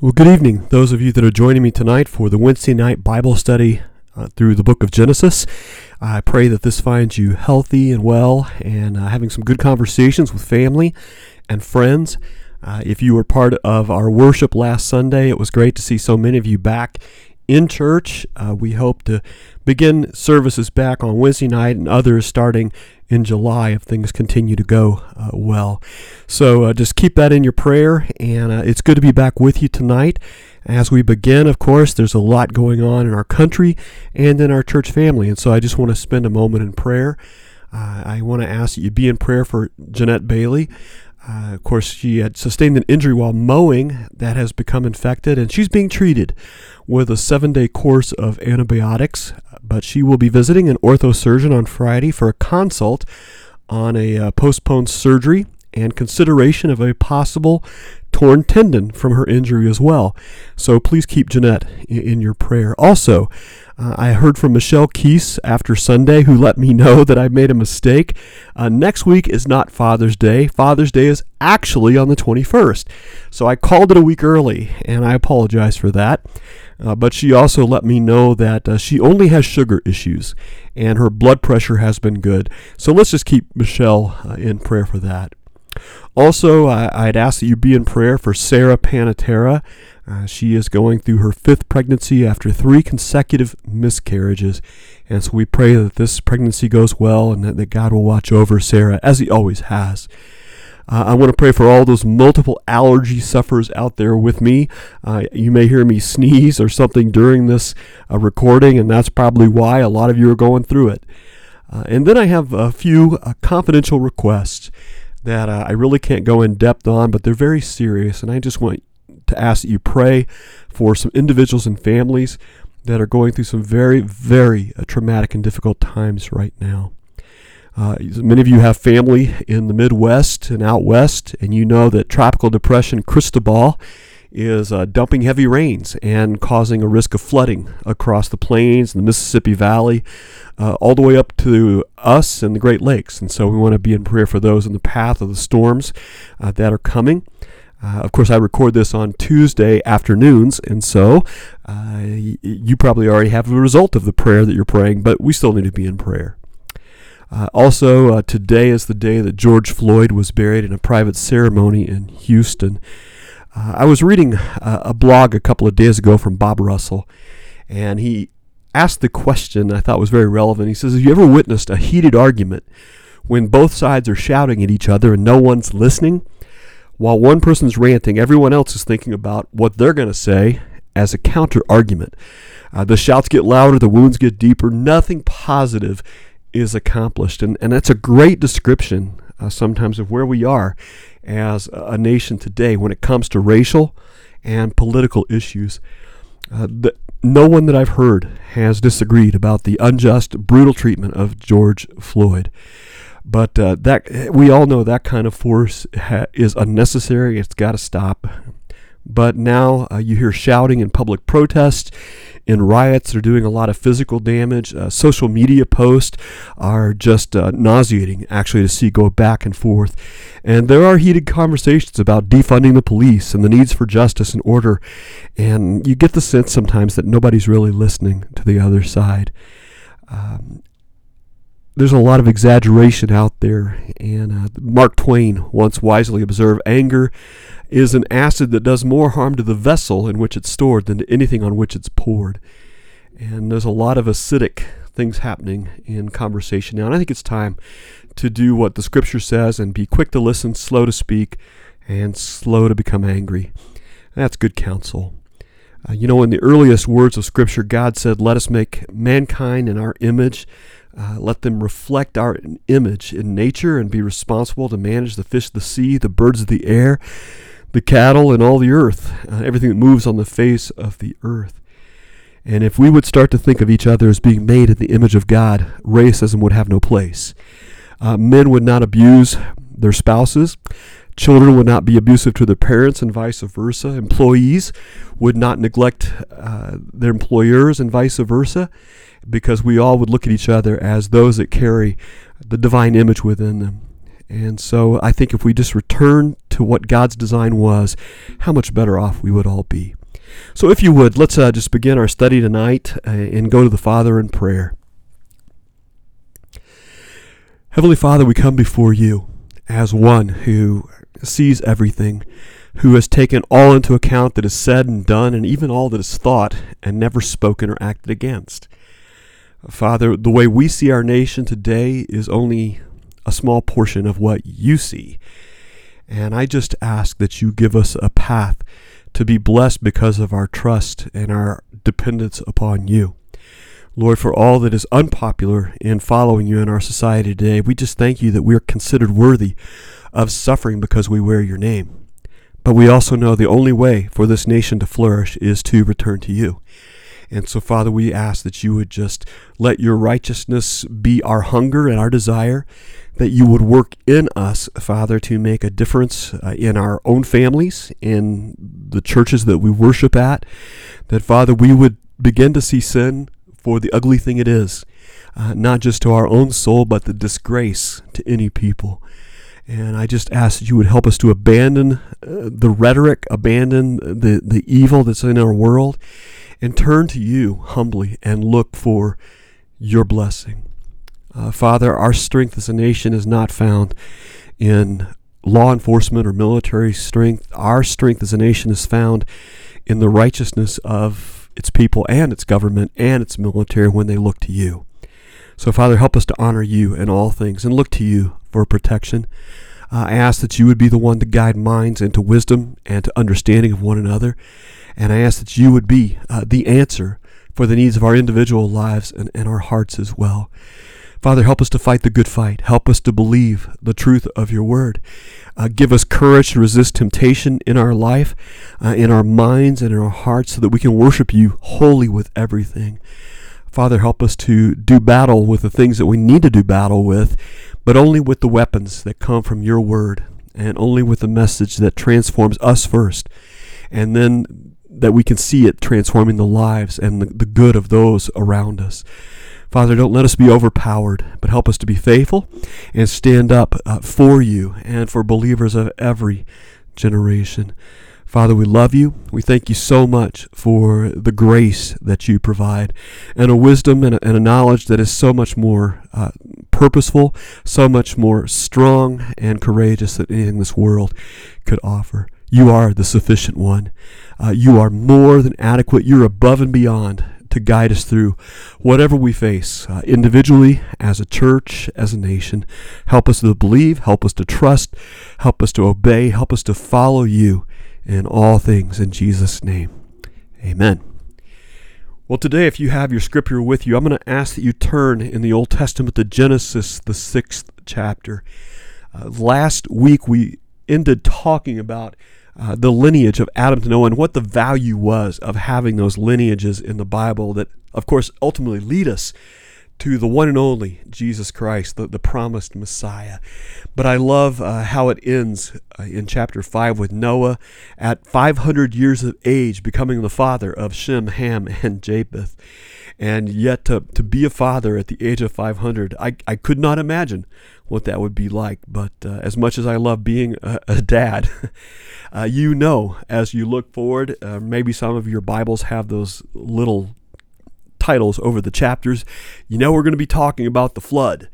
Well, good evening, those of you that are joining me tonight for the Wednesday night Bible study uh, through the book of Genesis. I pray that this finds you healthy and well and uh, having some good conversations with family and friends. Uh, if you were part of our worship last Sunday, it was great to see so many of you back in church. Uh, we hope to begin services back on Wednesday night and others starting in July if things continue to go uh, well. So uh, just keep that in your prayer, and uh, it's good to be back with you tonight. As we begin, of course, there's a lot going on in our country and in our church family, and so I just want to spend a moment in prayer. Uh, I want to ask that you be in prayer for Jeanette Bailey. Uh, of course, she had sustained an injury while mowing that has become infected, and she's being treated with a seven day course of antibiotics. But she will be visiting an orthosurgeon on Friday for a consult on a uh, postponed surgery and consideration of a possible torn tendon from her injury as well. So please keep Jeanette in, in your prayer. Also, uh, I heard from Michelle Keese after Sunday, who let me know that I made a mistake. Uh, next week is not Father's Day. Father's Day is actually on the 21st. So I called it a week early, and I apologize for that. Uh, but she also let me know that uh, she only has sugar issues and her blood pressure has been good. So let's just keep Michelle uh, in prayer for that. Also, I'd ask that you be in prayer for Sarah Panatera. Uh, she is going through her fifth pregnancy after three consecutive miscarriages. And so we pray that this pregnancy goes well and that, that God will watch over Sarah as He always has. Uh, I want to pray for all those multiple allergy sufferers out there with me. Uh, you may hear me sneeze or something during this uh, recording, and that's probably why a lot of you are going through it. Uh, and then I have a few uh, confidential requests that uh, I really can't go in depth on, but they're very serious, and I just want to ask that you pray for some individuals and families that are going through some very, very traumatic and difficult times right now. Uh, many of you have family in the Midwest and out west, and you know that tropical depression Cristobal is uh, dumping heavy rains and causing a risk of flooding across the plains and the Mississippi Valley, uh, all the way up to us and the Great Lakes. And so we want to be in prayer for those in the path of the storms uh, that are coming. Uh, of course, I record this on Tuesday afternoons, and so uh, you probably already have the result of the prayer that you're praying, but we still need to be in prayer. Uh, also, uh, today is the day that George Floyd was buried in a private ceremony in Houston. Uh, I was reading a blog a couple of days ago from Bob Russell, and he asked the question I thought was very relevant. He says, Have you ever witnessed a heated argument when both sides are shouting at each other and no one's listening? While one person's ranting, everyone else is thinking about what they're going to say as a counter argument. Uh, the shouts get louder, the wounds get deeper, nothing positive is accomplished. And, and that's a great description uh, sometimes of where we are as a nation today when it comes to racial and political issues. Uh, the, no one that I've heard has disagreed about the unjust, brutal treatment of George Floyd. But uh, that we all know that kind of force ha- is unnecessary. It's got to stop. But now uh, you hear shouting and public protest in riots. They're doing a lot of physical damage. Uh, social media posts are just uh, nauseating, actually, to see go back and forth. And there are heated conversations about defunding the police and the needs for justice and order. And you get the sense sometimes that nobody's really listening to the other side. Um, there's a lot of exaggeration out there, and uh, Mark Twain once wisely observed anger is an acid that does more harm to the vessel in which it's stored than to anything on which it's poured. And there's a lot of acidic things happening in conversation now. And I think it's time to do what the scripture says and be quick to listen, slow to speak, and slow to become angry. That's good counsel. Uh, you know, in the earliest words of Scripture, God said, Let us make mankind in our image. Uh, let them reflect our image in nature and be responsible to manage the fish of the sea, the birds of the air, the cattle and all the earth, uh, everything that moves on the face of the earth. And if we would start to think of each other as being made in the image of God, racism would have no place. Uh, men would not abuse their spouses. Children would not be abusive to their parents and vice versa. Employees would not neglect uh, their employers and vice versa because we all would look at each other as those that carry the divine image within them. And so I think if we just return to what God's design was, how much better off we would all be. So if you would, let's uh, just begin our study tonight uh, and go to the Father in prayer. Heavenly Father, we come before you as one who sees everything, who has taken all into account that is said and done, and even all that is thought and never spoken or acted against. Father, the way we see our nation today is only a small portion of what you see. And I just ask that you give us a path to be blessed because of our trust and our dependence upon you. Lord, for all that is unpopular in following you in our society today, we just thank you that we are considered worthy of suffering because we wear your name. But we also know the only way for this nation to flourish is to return to you. And so, Father, we ask that you would just let your righteousness be our hunger and our desire, that you would work in us, Father, to make a difference uh, in our own families, in the churches that we worship at, that, Father, we would begin to see sin for the ugly thing it is, uh, not just to our own soul, but the disgrace to any people. And I just ask that you would help us to abandon uh, the rhetoric, abandon the, the evil that's in our world, and turn to you humbly and look for your blessing. Uh, Father, our strength as a nation is not found in law enforcement or military strength. Our strength as a nation is found in the righteousness of its people and its government and its military when they look to you. So, Father, help us to honor you in all things and look to you for protection. Uh, I ask that you would be the one to guide minds into wisdom and to understanding of one another. And I ask that you would be uh, the answer for the needs of our individual lives and, and our hearts as well. Father, help us to fight the good fight. Help us to believe the truth of your word. Uh, give us courage to resist temptation in our life, uh, in our minds, and in our hearts so that we can worship you wholly with everything. Father, help us to do battle with the things that we need to do battle with, but only with the weapons that come from your word and only with the message that transforms us first, and then that we can see it transforming the lives and the, the good of those around us. Father, don't let us be overpowered, but help us to be faithful and stand up uh, for you and for believers of every generation. Father, we love you. We thank you so much for the grace that you provide and a wisdom and a, and a knowledge that is so much more uh, purposeful, so much more strong and courageous than anything this world could offer. You are the sufficient one. Uh, you are more than adequate. You're above and beyond to guide us through whatever we face, uh, individually, as a church, as a nation. Help us to believe, help us to trust, help us to obey, help us to follow you in all things in Jesus' name. Amen. Well, today, if you have your scripture with you, I'm going to ask that you turn in the Old Testament to Genesis, the sixth chapter. Uh, last week, we ended talking about uh, the lineage of Adam to Noah and what the value was of having those lineages in the Bible that, of course, ultimately lead us to the one and only Jesus Christ, the, the promised Messiah. But I love uh, how it ends uh, in chapter 5 with Noah at 500 years of age becoming the father of Shem, Ham, and Japheth. And yet, to, to be a father at the age of 500, I, I could not imagine what that would be like. But uh, as much as I love being a, a dad, uh, you know, as you look forward, uh, maybe some of your Bibles have those little titles over the chapters, you know we're going to be talking about the flood.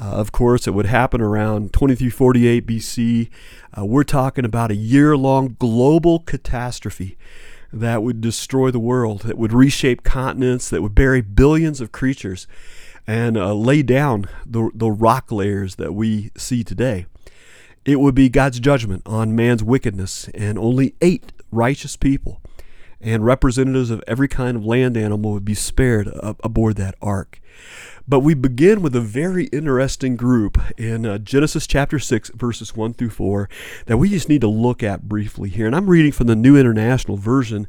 Uh, of course, it would happen around 2348 BC. Uh, we're talking about a year long global catastrophe that would destroy the world, that would reshape continents, that would bury billions of creatures, and uh, lay down the, the rock layers that we see today. It would be God's judgment on man's wickedness, and only eight righteous people and representatives of every kind of land animal would be spared aboard that ark. But we begin with a very interesting group in uh, Genesis chapter 6, verses 1 through 4, that we just need to look at briefly here. And I'm reading from the New International Version.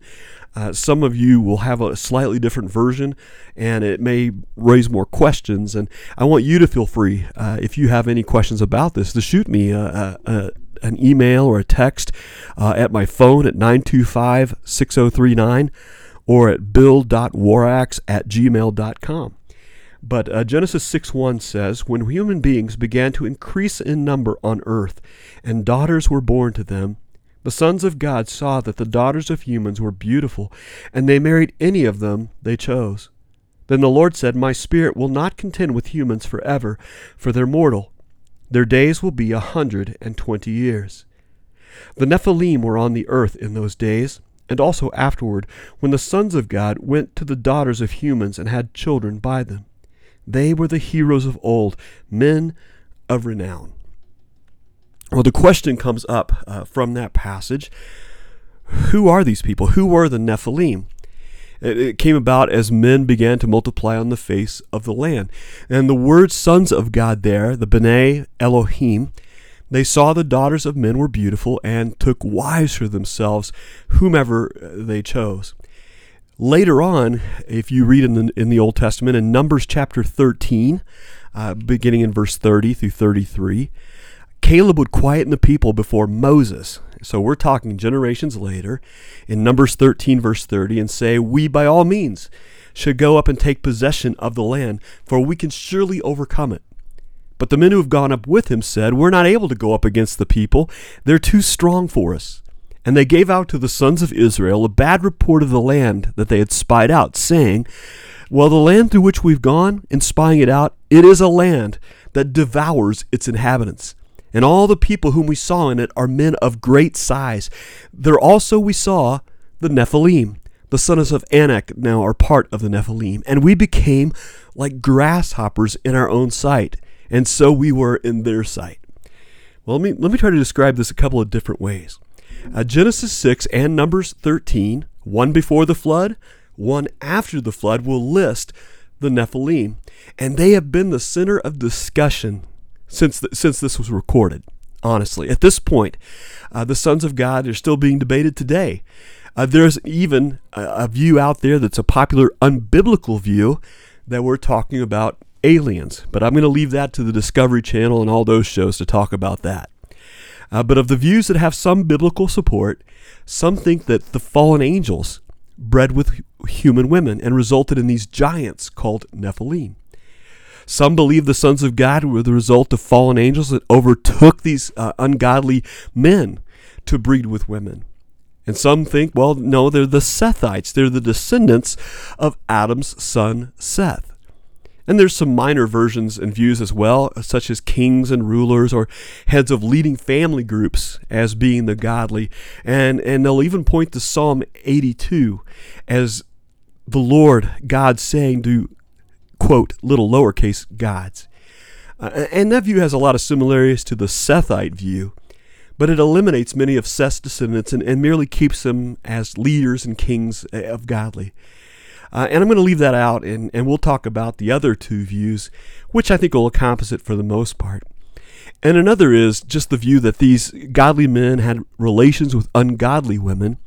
Uh, some of you will have a slightly different version, and it may raise more questions. And I want you to feel free, uh, if you have any questions about this, to shoot me a, a, an email or a text uh, at my phone at 925 6039 or at bill.warax at gmail.com. But uh, Genesis 6 1 says, When human beings began to increase in number on earth, and daughters were born to them, the sons of God saw that the daughters of humans were beautiful, and they married any of them they chose. Then the Lord said, My spirit will not contend with humans forever, for they're mortal. Their days will be a hundred and twenty years. The Nephilim were on the earth in those days, and also afterward, when the sons of God went to the daughters of humans and had children by them. They were the heroes of old, men of renown. Well, the question comes up uh, from that passage who are these people? Who were the Nephilim? It, came about as men began to multiply on the face of the land. And the word sons of God there, the B'nai Elohim, they saw the daughters of men were beautiful and took wives for themselves, whomever they chose. Later on, if you read in the, in the Old Testament, in Numbers chapter 13, uh, beginning in verse 30 through 33, Caleb would quieten the people before Moses. So we're talking generations later in Numbers 13, verse 30, and say, We by all means should go up and take possession of the land, for we can surely overcome it. But the men who have gone up with him said, We're not able to go up against the people. They're too strong for us. And they gave out to the sons of Israel a bad report of the land that they had spied out, saying, Well, the land through which we've gone, in spying it out, it is a land that devours its inhabitants. And all the people whom we saw in it are men of great size. There also we saw the Nephilim. The sons of Anak now are part of the Nephilim. And we became like grasshoppers in our own sight and so we were in their sight. Well, let me, let me try to describe this a couple of different ways. Uh, Genesis 6 and Numbers 13, one before the flood, one after the flood, will list the Nephilim. And they have been the center of discussion since, the, since this was recorded, honestly. At this point, uh, the sons of God are still being debated today. Uh, there's even a, a view out there that's a popular unbiblical view that we're talking about aliens. But I'm going to leave that to the Discovery Channel and all those shows to talk about that. Uh, but of the views that have some biblical support, some think that the fallen angels bred with human women and resulted in these giants called Nephilim. Some believe the sons of God were the result of fallen angels that overtook these uh, ungodly men to breed with women. And some think, well, no, they're the Sethites. They're the descendants of Adam's son Seth. And there's some minor versions and views as well, such as kings and rulers or heads of leading family groups as being the godly. And, and they'll even point to Psalm 82 as the Lord God saying to, quote, little lowercase gods. Uh, and that view has a lot of similarities to the Sethite view, but it eliminates many of Seth's descendants and, and merely keeps them as leaders and kings of godly. Uh, and I'm going to leave that out, and, and we'll talk about the other two views, which I think will encompass it for the most part. And another is just the view that these godly men had relations with ungodly women,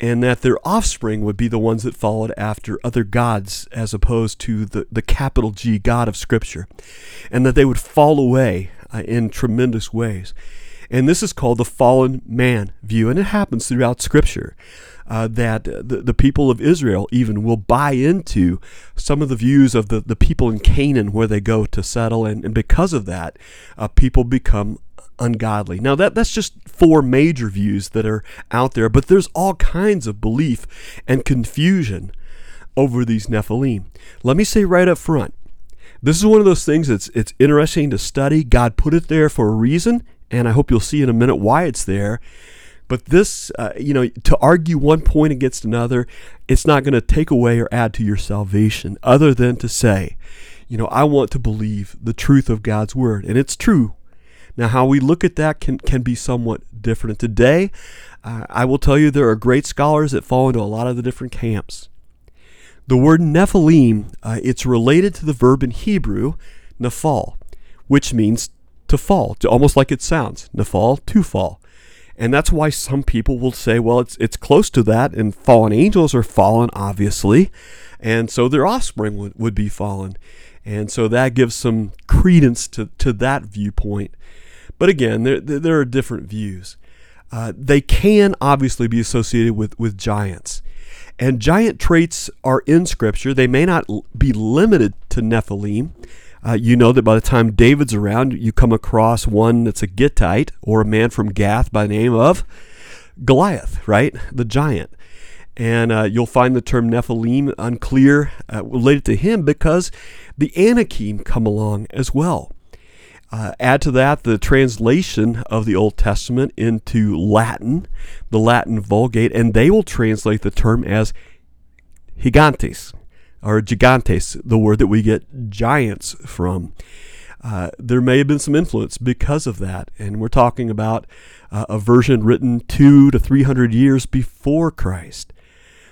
and that their offspring would be the ones that followed after other gods as opposed to the, the capital G God of Scripture, and that they would fall away uh, in tremendous ways. And this is called the fallen man view, and it happens throughout Scripture uh, that the, the people of Israel even will buy into some of the views of the, the people in Canaan where they go to settle. And, and because of that, uh, people become ungodly. Now that that's just four major views that are out there, but there's all kinds of belief and confusion over these Nephilim. Let me say right up front, this is one of those things that's it's interesting to study. God put it there for a reason, and I hope you'll see in a minute why it's there. But this, uh, you know, to argue one point against another, it's not going to take away or add to your salvation, other than to say, you know, I want to believe the truth of God's word, and it's true. Now, how we look at that can, can be somewhat different. Today, uh, I will tell you there are great scholars that fall into a lot of the different camps. The word Nephilim, uh, it's related to the verb in Hebrew, nafal, which means to fall, to, almost like it sounds, nafal, to fall. And that's why some people will say, well, it's it's close to that, and fallen angels are fallen, obviously, and so their offspring would, would be fallen. And so that gives some credence to, to that viewpoint. But again, there, there are different views. Uh, they can obviously be associated with, with giants. And giant traits are in Scripture. They may not be limited to Nephilim. Uh, you know that by the time David's around, you come across one that's a Gittite or a man from Gath by the name of Goliath, right? The giant. And uh, you'll find the term Nephilim unclear uh, related to him because the Anakim come along as well. Uh, add to that the translation of the Old Testament into Latin, the Latin Vulgate, and they will translate the term as gigantes, or gigantes, the word that we get giants from. Uh, there may have been some influence because of that, and we're talking about uh, a version written two to three hundred years before Christ.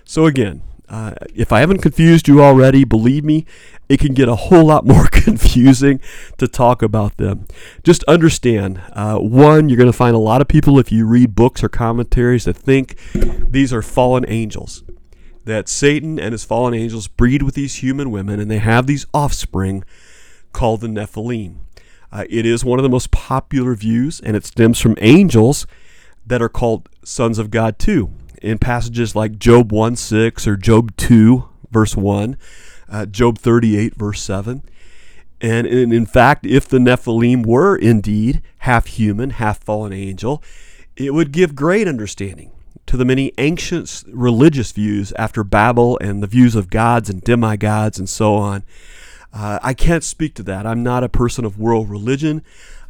So again, uh, if I haven't confused you already, believe me, it can get a whole lot more confusing to talk about them. Just understand uh, one, you're going to find a lot of people, if you read books or commentaries, that think these are fallen angels. That Satan and his fallen angels breed with these human women, and they have these offspring called the Nephilim. Uh, it is one of the most popular views, and it stems from angels that are called sons of God too in passages like Job 1 6 or Job 2, verse 1, uh, Job 38, verse 7. And in, in fact, if the Nephilim were indeed half human, half fallen angel, it would give great understanding to the many ancient religious views after Babel and the views of gods and demigods and so on. Uh, I can't speak to that. I'm not a person of world religion.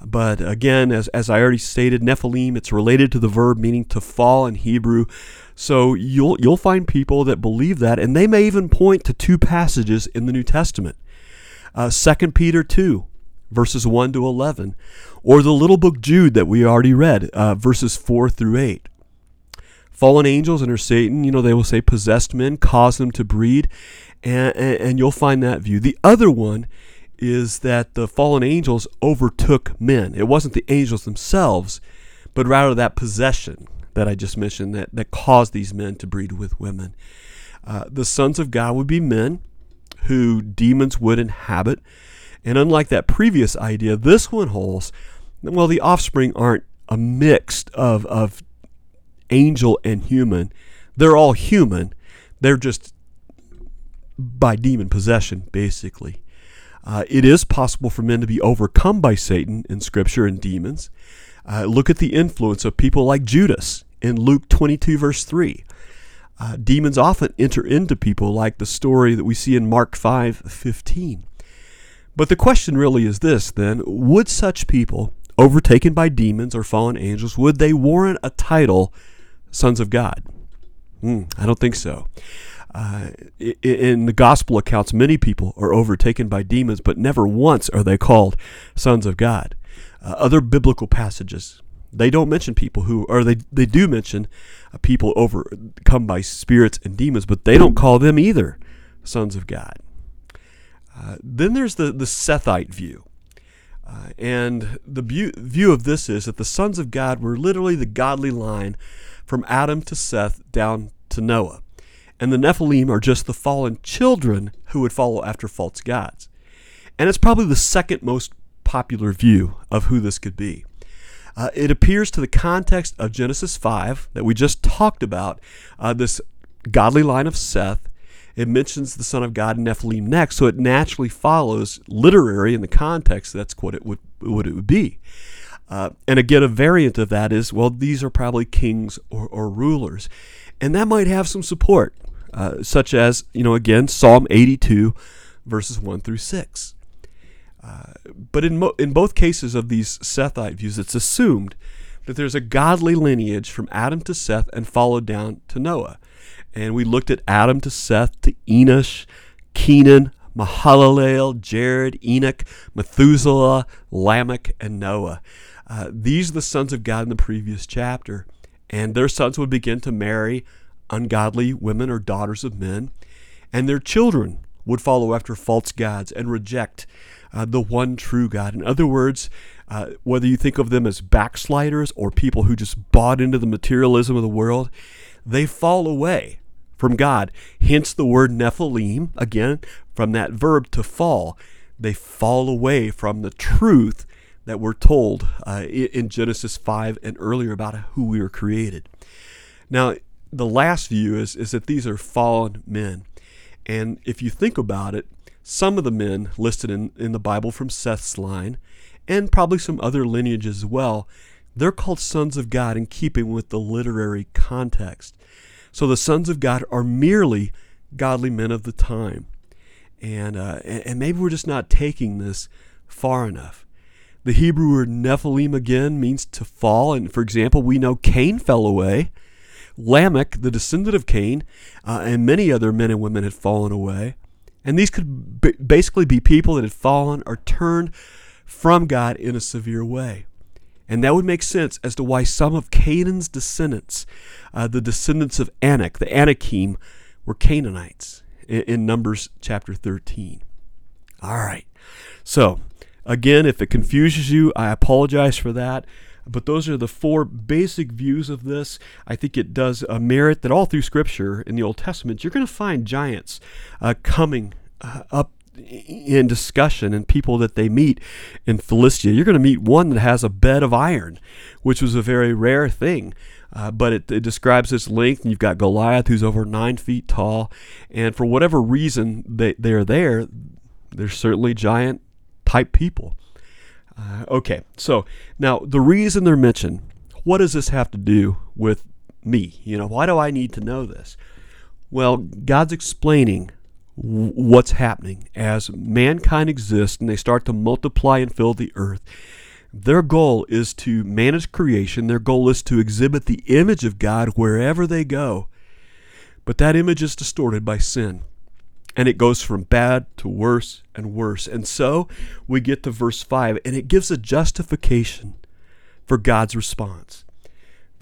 But again, as, as I already stated, Nephilim, it's related to the verb meaning to fall in Hebrew. So you'll you'll find people that believe that, and they may even point to two passages in the New Testament. Uh, 2 Peter 2, verses 1 to 11, or the little book Jude that we already read, uh, verses 4 through 8. Fallen angels under Satan, you know, they will say possessed men cause them to breed, and, and, and you'll find that view. The other one is that the fallen angels overtook men. It wasn't the angels themselves, but rather that possession that I just mentioned that, that caused these men to breed with women. Uh, the sons of God would be men who demons would inhabit. And unlike that previous idea, this one holds well, the offspring aren't a mix of, of angel and human. They're all human. They're just by demon possession, basically. Uh, it is possible for men to be overcome by Satan in Scripture and demons. Uh, look at the influence of people like Judas in Luke 22, verse 3. Uh, demons often enter into people, like the story that we see in Mark 5 15. But the question really is this then would such people, overtaken by demons or fallen angels, would they warrant a title, sons of God? Mm, I don't think so. Uh, in the gospel accounts, many people are overtaken by demons, but never once are they called sons of God. Uh, other biblical passages, they don't mention people who, or they, they do mention uh, people overcome by spirits and demons, but they don't call them either sons of God. Uh, then there's the, the Sethite view. Uh, and the view, view of this is that the sons of God were literally the godly line from Adam to Seth down to Noah. And the Nephilim are just the fallen children who would follow after false gods. And it's probably the second most popular view of who this could be. Uh, it appears to the context of Genesis 5 that we just talked about, uh, this godly line of Seth. It mentions the Son of God Nephilim next, so it naturally follows literary in the context. That's what it would what it would be. Uh, and again, a variant of that is well, these are probably kings or, or rulers, and that might have some support, uh, such as you know again Psalm 82, verses one through six. But in, mo- in both cases of these Sethite views, it's assumed that there's a godly lineage from Adam to Seth and followed down to Noah. And we looked at Adam to Seth to Enosh, Kenan, Mahalalel, Jared, Enoch, Methuselah, Lamech, and Noah. Uh, these are the sons of God in the previous chapter. And their sons would begin to marry ungodly women or daughters of men. And their children would follow after false gods and reject uh, the one true God. In other words, uh, whether you think of them as backsliders or people who just bought into the materialism of the world, they fall away from God. Hence the word Nephilim, again, from that verb to fall. They fall away from the truth that we're told uh, in Genesis 5 and earlier about who we were created. Now, the last view is, is that these are fallen men. And if you think about it, some of the men listed in, in the Bible from Seth's line, and probably some other lineages as well, they're called sons of God in keeping with the literary context. So the sons of God are merely godly men of the time. And, uh, and maybe we're just not taking this far enough. The Hebrew word Nephilim again means to fall. And for example, we know Cain fell away. Lamech, the descendant of Cain, uh, and many other men and women had fallen away. And these could b- basically be people that had fallen or turned from God in a severe way. And that would make sense as to why some of Canaan's descendants, uh, the descendants of Anak, the Anakim, were Canaanites in, in Numbers chapter 13. All right. So, again, if it confuses you, I apologize for that. But those are the four basic views of this. I think it does uh, merit that all through Scripture in the Old Testament, you're going to find giants uh, coming uh, up in discussion and people that they meet in Philistia. You're going to meet one that has a bed of iron, which was a very rare thing. Uh, but it, it, describes its length, and you've got Goliath, who's over nine feet tall. And for whatever reason they, they're there, they're certainly giant type people. Uh, okay, so now the reason they're mentioned, what does this have to do with me? You know, why do I need to know this? Well, God's explaining what's happening as mankind exists and they start to multiply and fill the earth. Their goal is to manage creation. Their goal is to exhibit the image of God wherever they go. But that image is distorted by sin. And it goes from bad to worse and worse. And so we get to verse 5, and it gives a justification for God's response.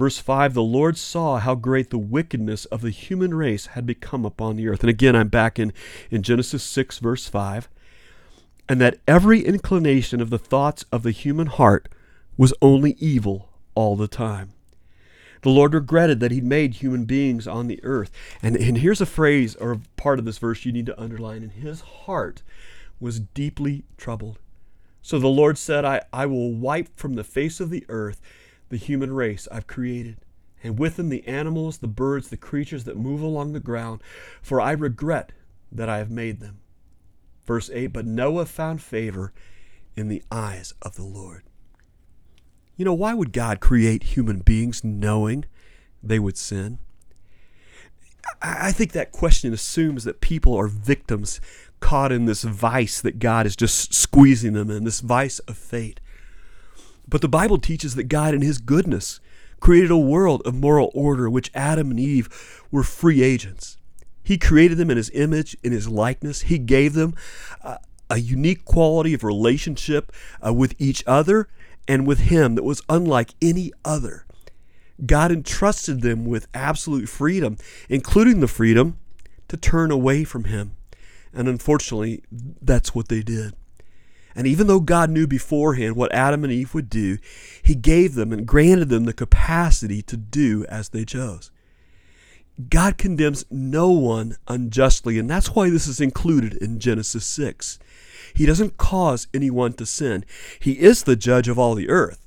Verse 5 The Lord saw how great the wickedness of the human race had become upon the earth. And again, I'm back in, in Genesis 6, verse 5. And that every inclination of the thoughts of the human heart was only evil all the time. The Lord regretted that He'd made human beings on the earth. And, and here's a phrase or a part of this verse you need to underline. And His heart was deeply troubled. So the Lord said, I, I will wipe from the face of the earth the human race I've created, and with them the animals, the birds, the creatures that move along the ground, for I regret that I have made them. Verse 8 But Noah found favor in the eyes of the Lord. You know, why would God create human beings knowing they would sin? I think that question assumes that people are victims caught in this vice that God is just squeezing them in, this vice of fate. But the Bible teaches that God, in His goodness, created a world of moral order in which Adam and Eve were free agents. He created them in His image, in His likeness. He gave them uh, a unique quality of relationship uh, with each other and with Him that was unlike any other. God entrusted them with absolute freedom, including the freedom to turn away from Him. And unfortunately, that's what they did. And even though God knew beforehand what Adam and Eve would do, He gave them and granted them the capacity to do as they chose. God condemns no one unjustly, and that's why this is included in Genesis 6. He doesn't cause anyone to sin. He is the judge of all the earth,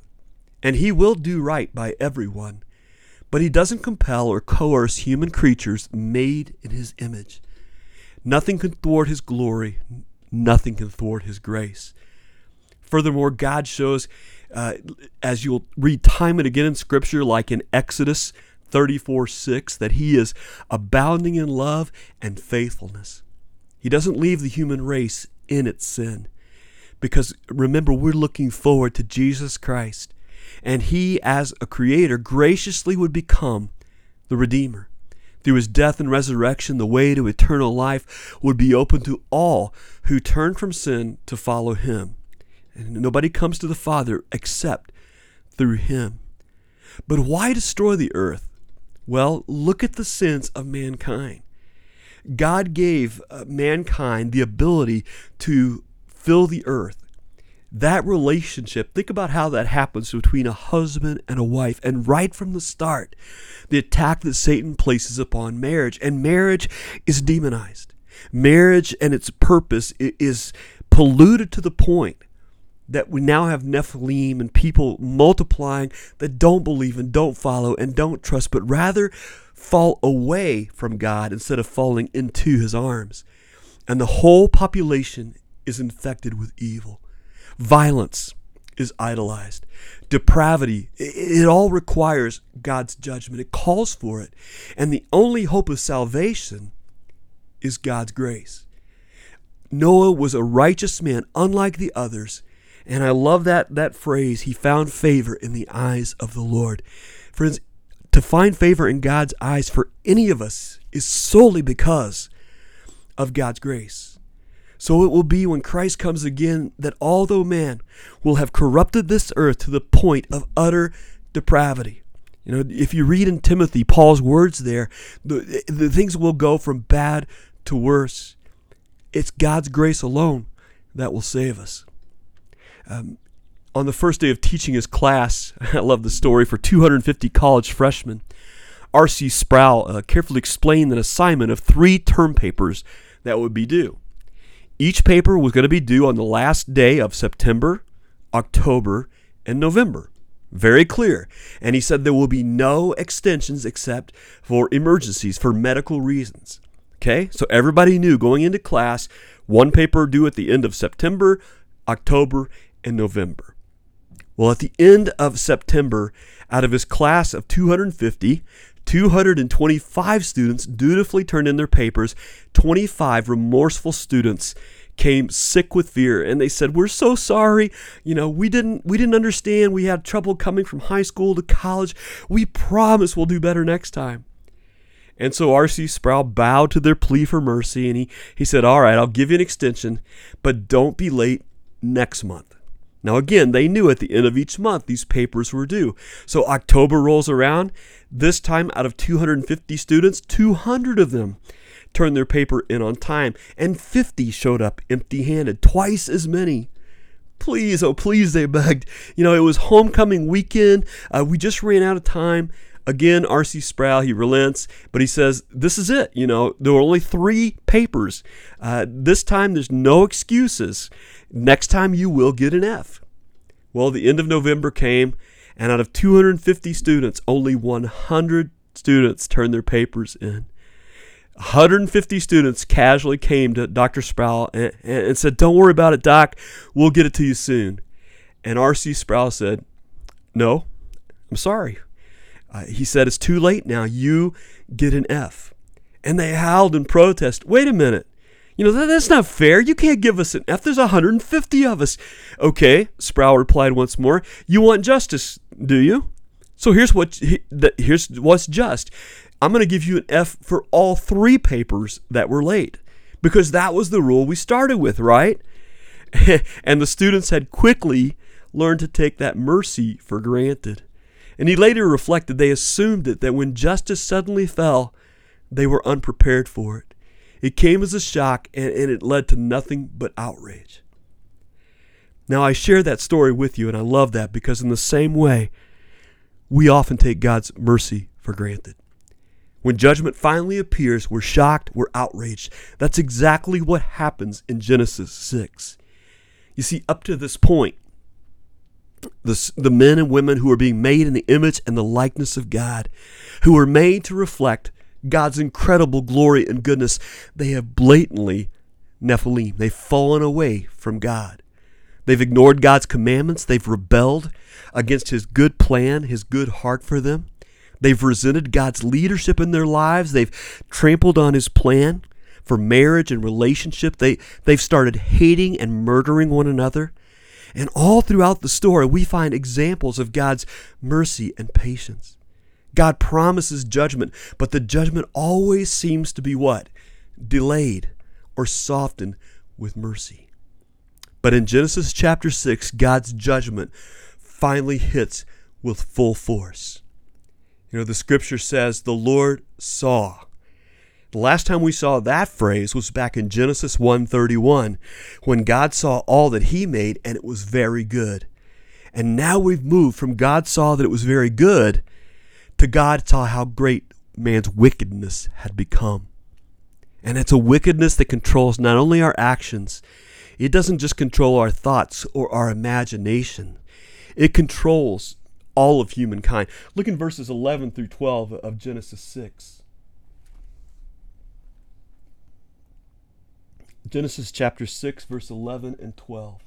and He will do right by everyone. But He doesn't compel or coerce human creatures made in His image. Nothing can thwart His glory, nothing can thwart his grace. Furthermore, God shows, uh, as you'll read time and again in Scripture, like in Exodus 34 6, that he is abounding in love and faithfulness. He doesn't leave the human race in its sin. Because remember, we're looking forward to Jesus Christ. And he, as a creator, graciously would become the Redeemer. Through his death and resurrection, the way to eternal life would be open to all who turn from sin to follow him. And nobody comes to the Father except through him. But why destroy the earth? Well, look at the sins of mankind. God gave uh, mankind the ability to fill the earth that relationship, think about how that happens between a husband and a wife. And right from the start, the attack that Satan places upon marriage, and marriage is demonized. Marriage and its purpose is polluted to the point that we now have Nephilim and people multiplying that don't believe and don't follow and don't trust, but rather fall away from God instead of falling into his arms. And the whole population is infected with evil. Violence is idolized. Depravity, it, all requires God's judgment. It calls for it. And the only hope of salvation is God's grace. Noah was a righteous man, unlike the others. And I love that, that phrase, he found favor in the eyes of the Lord. Friends, to find favor in God's eyes for any of us is solely because of God's grace. So it will be when Christ comes again that although man will have corrupted this earth to the point of utter depravity. You know, if you read in Timothy Paul's words there, the, the things will go from bad to worse. It's God's grace alone that will save us. Um, on the first day of teaching his class, I love the story, for 250 college freshmen, R.C. Sproul uh, carefully explained an assignment of three term papers that would be due. Each paper was going to be due on the last day of September, October, and November. Very clear. And he said there will be no extensions except for emergencies, for medical reasons. Okay? So everybody knew going into class, one paper due at the end of September, October, and November. Well, at the end of September, out of his class of 250, 225 students dutifully turned in their papers. 25 remorseful students came sick with fear and they said we're so sorry you know we didn't we didn't understand we had trouble coming from high school to college we promise we'll do better next time and so R.C. Sproul bowed to their plea for mercy and he, he said, All right, I'll give you an extension, but don't be late next month. Now, again, they knew at the end of each month these papers were due. So October rolls around. This time, out of 250 students, 200 of them turned their paper in on time, and 50 showed up empty handed, twice as many. Please, oh, please, they begged. You know, it was homecoming weekend. Uh, we just ran out of time. Again, R.C. Sproul, he relents, but he says, This is it. You know, there were only three papers. Uh, this time, there's no excuses. Next time, you will get an F. Well, the end of November came, and out of 250 students, only 100 students turned their papers in. 150 students casually came to Dr. Sproul and, and, said, Don't worry about it, Doc. We'll get it to you soon. And R.C. Sproul said, No, I'm sorry. Uh, he said, It's too late now. You get an F. And they howled in protest. Wait a minute. You know, that, that's not fair. You can't give us an F. There's 150 of us. Okay, Sproul replied once more. You want justice, do you? So here's what here's what's just. I'm going to give you an F for all three papers that were late because that was the rule we started with, right? and the students had quickly learned to take that mercy for granted. And he later reflected they assumed it that when justice suddenly fell, they were unprepared for it. It came as a shock and, and it led to nothing but outrage. Now, I share that story with you, and I love that because, in the same way, we often take God's mercy for granted. When judgment finally appears, we're shocked, we're outraged. That's exactly what happens in Genesis 6. You see, up to this point, the, the men and women who are being made in the image and the likeness of God, who are made to reflect God's incredible glory and goodness, they have blatantly Nephilim. They've fallen away from God. They've ignored God's commandments. They've rebelled against His good plan, His good heart for them. They've resented God's leadership in their lives. They've trampled on His plan for marriage and relationship. They, they've started hating and murdering one another. And all throughout the story, we find examples of God's mercy and patience. God promises judgment, but the judgment always seems to be what? Delayed or softened with mercy. But in Genesis chapter 6, God's judgment finally hits with full force. You know, the scripture says, The Lord saw. The last time we saw that phrase was back in Genesis 1:31 when God saw all that he made and it was very good. And now we've moved from God saw that it was very good to God saw how great man's wickedness had become. And it's a wickedness that controls not only our actions, it doesn't just control our thoughts or our imagination, it controls all of humankind. Look in verses 11 through 12 of Genesis 6. Genesis chapter 6, verse 11 and 12.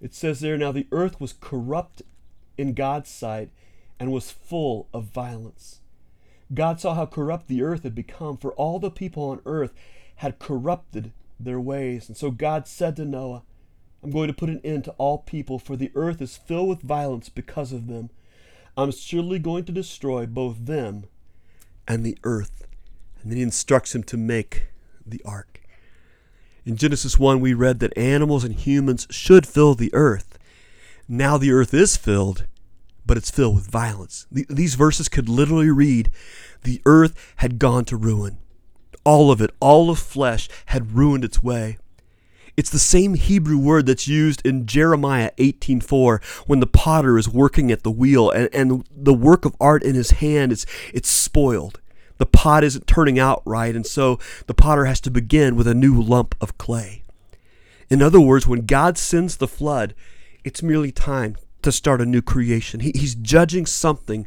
It says there, Now the earth was corrupt in God's sight and was full of violence. God saw how corrupt the earth had become, for all the people on earth had corrupted their ways. And so God said to Noah, I'm going to put an end to all people, for the earth is filled with violence because of them. I'm surely going to destroy both them and the earth. And then he instructs him to make the ark. In Genesis 1, we read that animals and humans should fill the earth. Now the earth is filled, but it's filled with violence. These verses could literally read The earth had gone to ruin. All of it, all of flesh, had ruined its way. It's the same Hebrew word that's used in Jeremiah 18:4 when the potter is working at the wheel and, and the work of art in his hand is it's spoiled. The pot isn't turning out right, and so the potter has to begin with a new lump of clay. In other words, when God sends the flood, it's merely time to start a new creation. He, he's judging something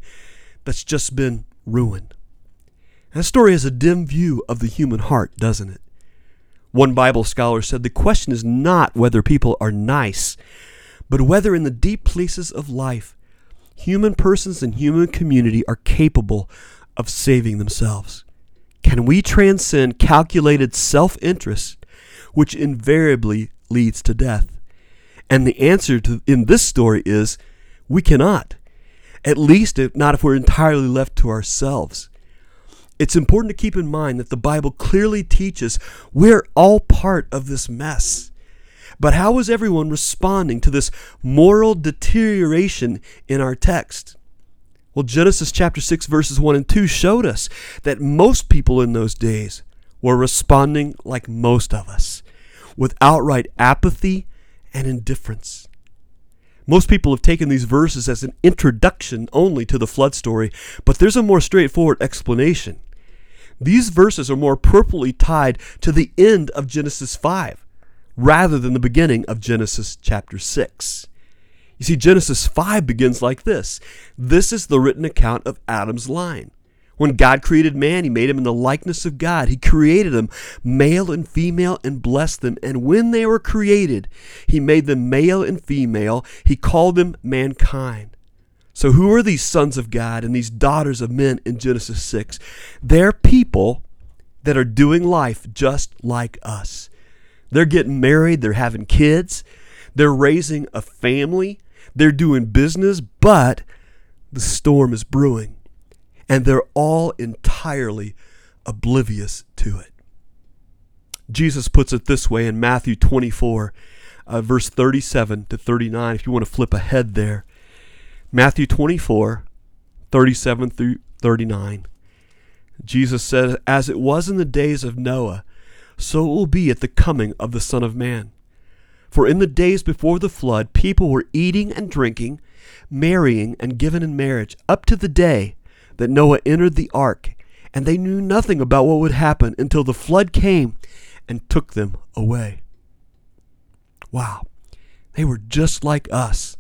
that's just been ruined. That story has a dim view of the human heart, doesn't it? One Bible scholar said the question is not whether people are nice, but whether in the deep places of life, human persons and human community are capable of saving themselves. Can we transcend calculated self interest, which invariably leads to death? And the answer to, in this story is we cannot. At least if not if we're entirely left to ourselves. It's important to keep in mind that the Bible clearly teaches we're all part of this mess. But how is everyone responding to this moral deterioration in our text? Well, Genesis chapter 6, verses 1 and 2 showed us that most people in those days were responding like most of us, with outright apathy and indifference. Most people have taken these verses as an introduction only to the flood story, but there's a more straightforward explanation. These verses are more appropriately tied to the end of Genesis 5 rather than the beginning of Genesis chapter 6. You see, Genesis 5 begins like this This is the written account of Adam's line. When God created man, he made him in the likeness of God. He created them male and female and blessed them. And when they were created, he made them male and female. He called them mankind. So, who are these sons of God and these daughters of men in Genesis 6? They're people that are doing life just like us. They're getting married, they're having kids, they're raising a family, they're doing business, but the storm is brewing and they're all entirely oblivious to it. Jesus puts it this way in Matthew 24, uh, verse 37 to 39, if you want to flip ahead there. Matthew 24, 37 through 39. Jesus says, As it was in the days of Noah, so it will be at the coming of the Son of Man. For in the days before the flood, people were eating and drinking, marrying and given in marriage, up to the day that Noah entered the ark, and they knew nothing about what would happen until the flood came and took them away. Wow, they were just like us,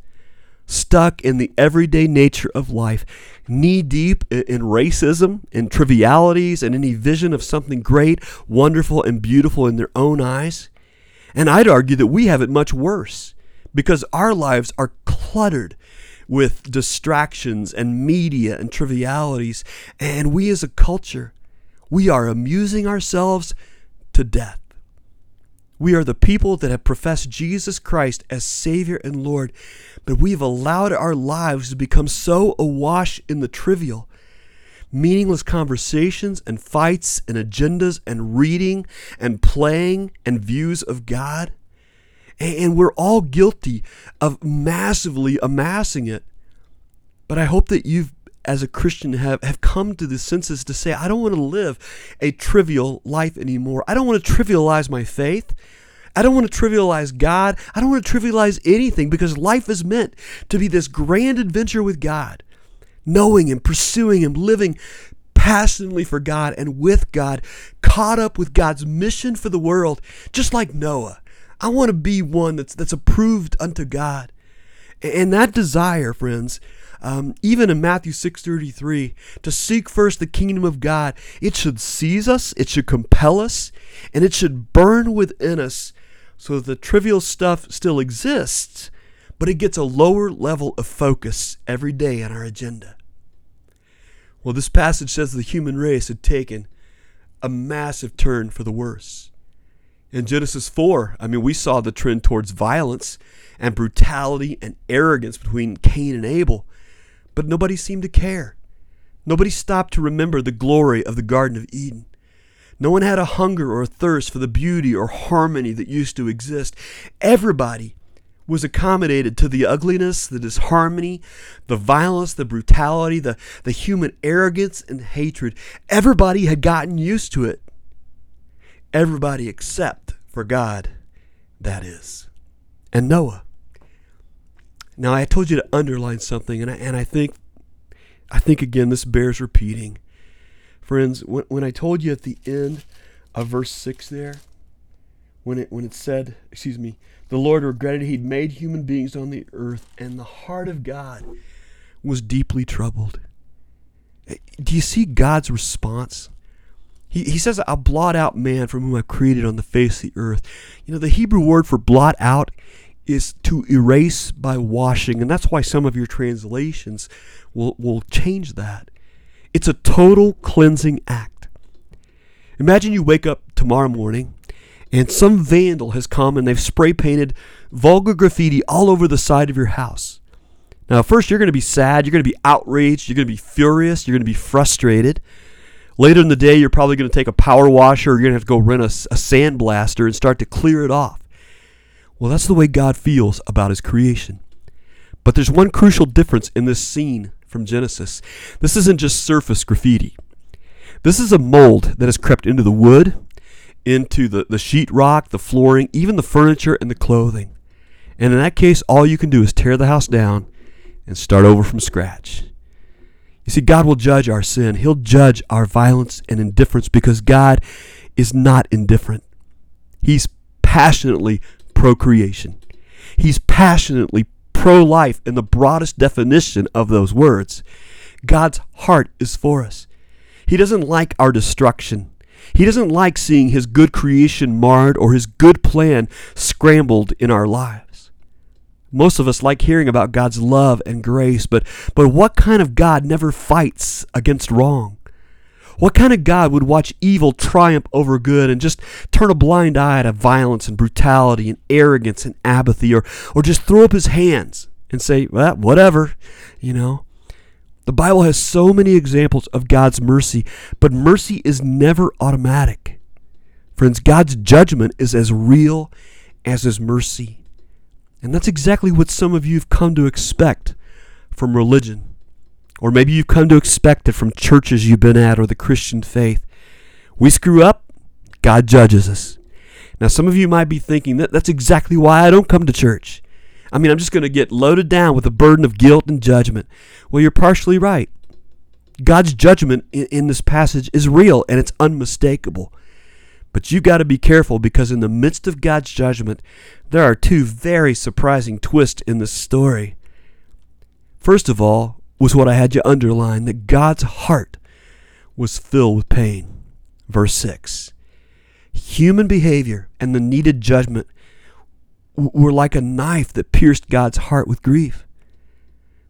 stuck in the everyday nature of life, knee deep in racism, in trivialities, and any vision of something great, wonderful, and beautiful in their own eyes. And I'd argue that we have it much worse because our lives are cluttered with distractions and media and trivialities. And we as a culture, we are amusing ourselves to death. We are the people that have professed Jesus Christ as Savior and Lord, but we've allowed our lives to become so awash in the trivial meaningless conversations and fights and agendas and reading and playing and views of God. And we're all guilty of massively amassing it. But I hope that you've, as a Christian, have, have come to the senses to say, I don't want to live a trivial life anymore. I don't want to trivialize my faith. I don't want to trivialize God. I don't want to trivialize anything because life is meant to be this grand adventure with God knowing Him, pursuing Him, living passionately for God and with God, caught up with God's mission for the world, just like Noah. I want to be one that's, that's approved unto God. And that desire, friends, um, even in Matthew 6:33, to seek first the kingdom of God, it should seize us, it should compel us, and it should burn within us so that the trivial stuff still exists, but it gets a lower level of focus every day on our agenda. Well, this passage says the human race had taken a massive turn for the worse. In Genesis 4, I mean, we saw the trend towards violence and brutality and arrogance between Cain and Abel, but nobody seemed to care. Nobody stopped to remember the glory of the Garden of Eden. No one had a hunger or a thirst for the beauty or harmony that used to exist. Everybody was accommodated to the ugliness, the disharmony, the violence, the brutality, the, the human arrogance and hatred. Everybody had gotten used to it. Everybody except for God, that is. And Noah. Now I told you to underline something, and I, and I think I think again this bears repeating. Friends, when, when I told you at the end of verse 6 there, when it when it said, excuse me, the Lord regretted he'd made human beings on the earth, and the heart of God was deeply troubled. Eh, do you see God's response? He, he says, I'll blot out man from whom I've created on the face of the earth. You know, the Hebrew word for blot out is to erase by washing, and that's why some of your translations will, will change that. It's a total cleansing act. Imagine you wake up tomorrow morning and some vandal has come and they've spray painted vulgar graffiti all over the side of your house. Now, first, you're going to be sad, you're going to be outraged, you're going to be furious, you're going to be frustrated. Later in the day, you're probably going to take a power washer or you're going to have to go rent a, a sandblaster and start to clear it off. Well, that's the way God feels about his creation. But there's one crucial difference in this scene from Genesis. This isn't just surface graffiti. This is a mold that has crept into the wood, into the, the sheetrock, the flooring, even the furniture and the clothing. And in that case, all you can do is tear the house down and start over from scratch. You see, God will judge our sin. He'll judge our violence and indifference because God is not indifferent. He's passionately procreation. He's passionately pro life in the broadest definition of those words. God's heart is for us. He doesn't like our destruction. He doesn't like seeing his good creation marred or his good plan scrambled in our lives. Most of us like hearing about God's love and grace, but, but what kind of God never fights against wrong? What kind of God would watch evil triumph over good and just turn a blind eye to violence and brutality and arrogance and apathy or, or just throw up his hands and say, well, whatever, you know? The Bible has so many examples of God's mercy, but mercy is never automatic. Friends, God's judgment is as real as His mercy. And that's exactly what some of you have come to expect from religion. Or maybe you've come to expect it from churches you've been at or the Christian faith. We screw up, God judges us. Now, some of you might be thinking that that's exactly why I don't come to church. I mean, I'm just going to get loaded down with the burden of guilt and judgment. Well, you're partially right. God's judgment in, in this passage is real and it's unmistakable. But you've got to be careful because in the midst of God's judgment, there are two very surprising twists in this story. First of all, was what I had you underline that God's heart was filled with pain. Verse 6. Human behavior and the needed judgment were like a knife that pierced God's heart with grief.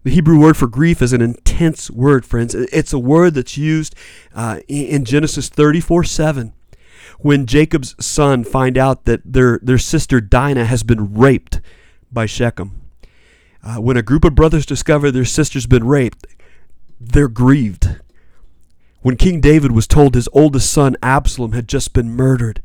The Hebrew word for grief is an intense word, friends. It's a word that's used uh, in Genesis 34 7 when Jacob's son find out that their, their sister Dinah has been raped by Shechem. Uh, when a group of brothers discover their sister's been raped, they're grieved. When King David was told his oldest son Absalom had just been murdered,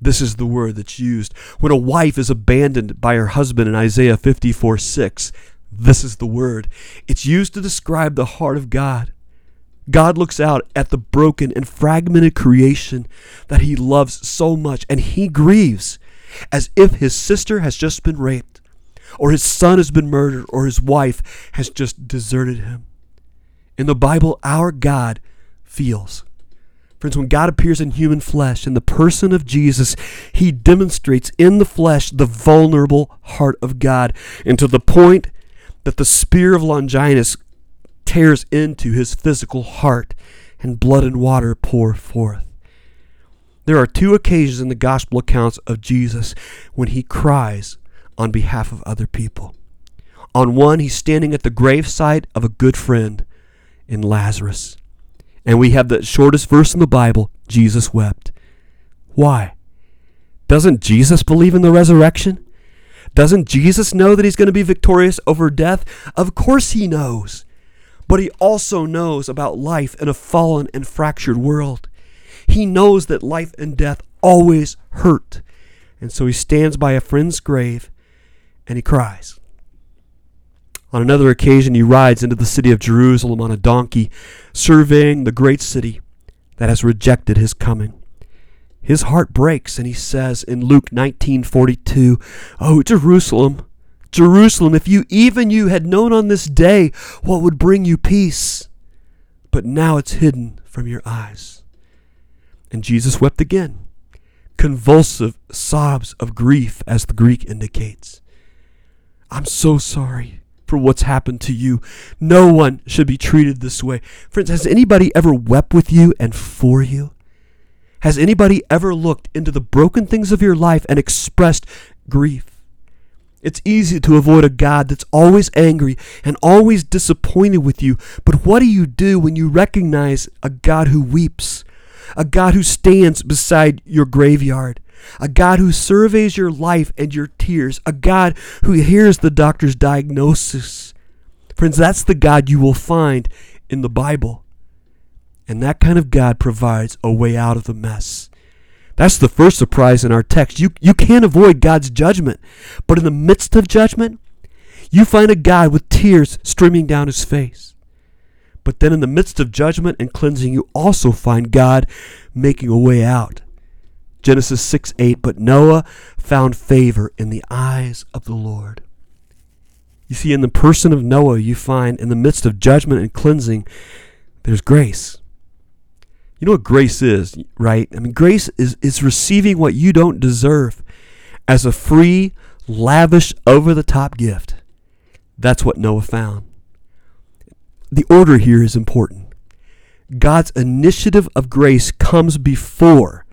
this is the word that's used. When a wife is abandoned by her husband in Isaiah 54 6, this is the word. It's used to describe the heart of God. God looks out at the broken and fragmented creation that he loves so much, and he grieves as if his sister has just been raped, or his son has been murdered, or his wife has just deserted him. In the Bible, our God feels. Friends, when God appears in human flesh, in the person of Jesus, he demonstrates in the flesh the vulnerable heart of God, and to the point that the spear of Longinus tears into his physical heart, and blood and water pour forth. There are two occasions in the gospel accounts of Jesus when he cries on behalf of other people. On one, he's standing at the gravesite of a good friend in Lazarus. And we have the shortest verse in the Bible Jesus wept. Why? Doesn't Jesus believe in the resurrection? Doesn't Jesus know that he's going to be victorious over death? Of course he knows. But he also knows about life in a fallen and fractured world. He knows that life and death always hurt. And so he stands by a friend's grave and he cries. On another occasion, he rides into the city of Jerusalem on a donkey, surveying the great city that has rejected his coming. His heart breaks, and he says in Luke 19:42, "Oh Jerusalem, Jerusalem, if you even you had known on this day what would bring you peace, but now it's hidden from your eyes." And Jesus wept again, convulsive sobs of grief, as the Greek indicates. I'm so sorry for what's happened to you. No one should be treated this way. Friends, has anybody ever wept with you and for you? Has anybody ever looked into the broken things of your life and expressed grief? It's easy to avoid a God that's always angry and always disappointed with you. But what do you do when you recognize a God who weeps, a God who stands beside your graveyard, a God who surveys your life and your tears, a God who hears the doctor's diagnosis. Friends, that's the God you will find in the Bible. And that kind of God provides a way out of the mess. That's the first surprise in our text. You, you can't avoid God's judgment. But in the midst of judgment, you find a God with tears streaming down his face. But then in the midst of judgment and cleansing, you also find God making a way out. Genesis 6 8, but Noah found favor in the eyes of the Lord. You see, in the person of Noah, you find in the midst of judgment and cleansing, there's grace. You know what grace is, right? I mean, grace is, is receiving what you don't deserve as a free, lavish, over the top gift. That's what Noah found. The order here is important. God's initiative of grace comes before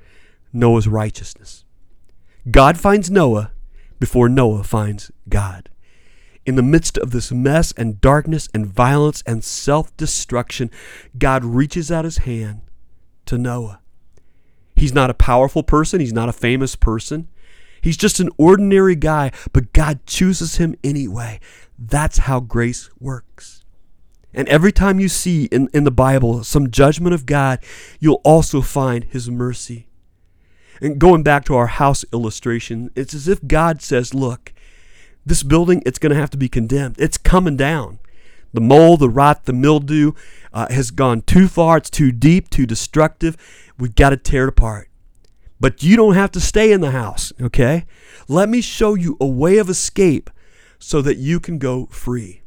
Noah's righteousness. God finds Noah before Noah finds God. In the midst of this mess and darkness and violence and self destruction, God reaches out his hand to Noah. He's not a powerful person, he's not a famous person. He's just an ordinary guy, but God chooses him anyway. That's how grace works. And every time you see in, in the Bible some judgment of God, you'll also find his mercy. And going back to our house illustration, it's as if God says, Look, this building, it's going to have to be condemned. It's coming down. The mold, the rot, the mildew uh, has gone too far. It's too deep, too destructive. We've got to tear it apart. But you don't have to stay in the house, okay? Let me show you a way of escape so that you can go free.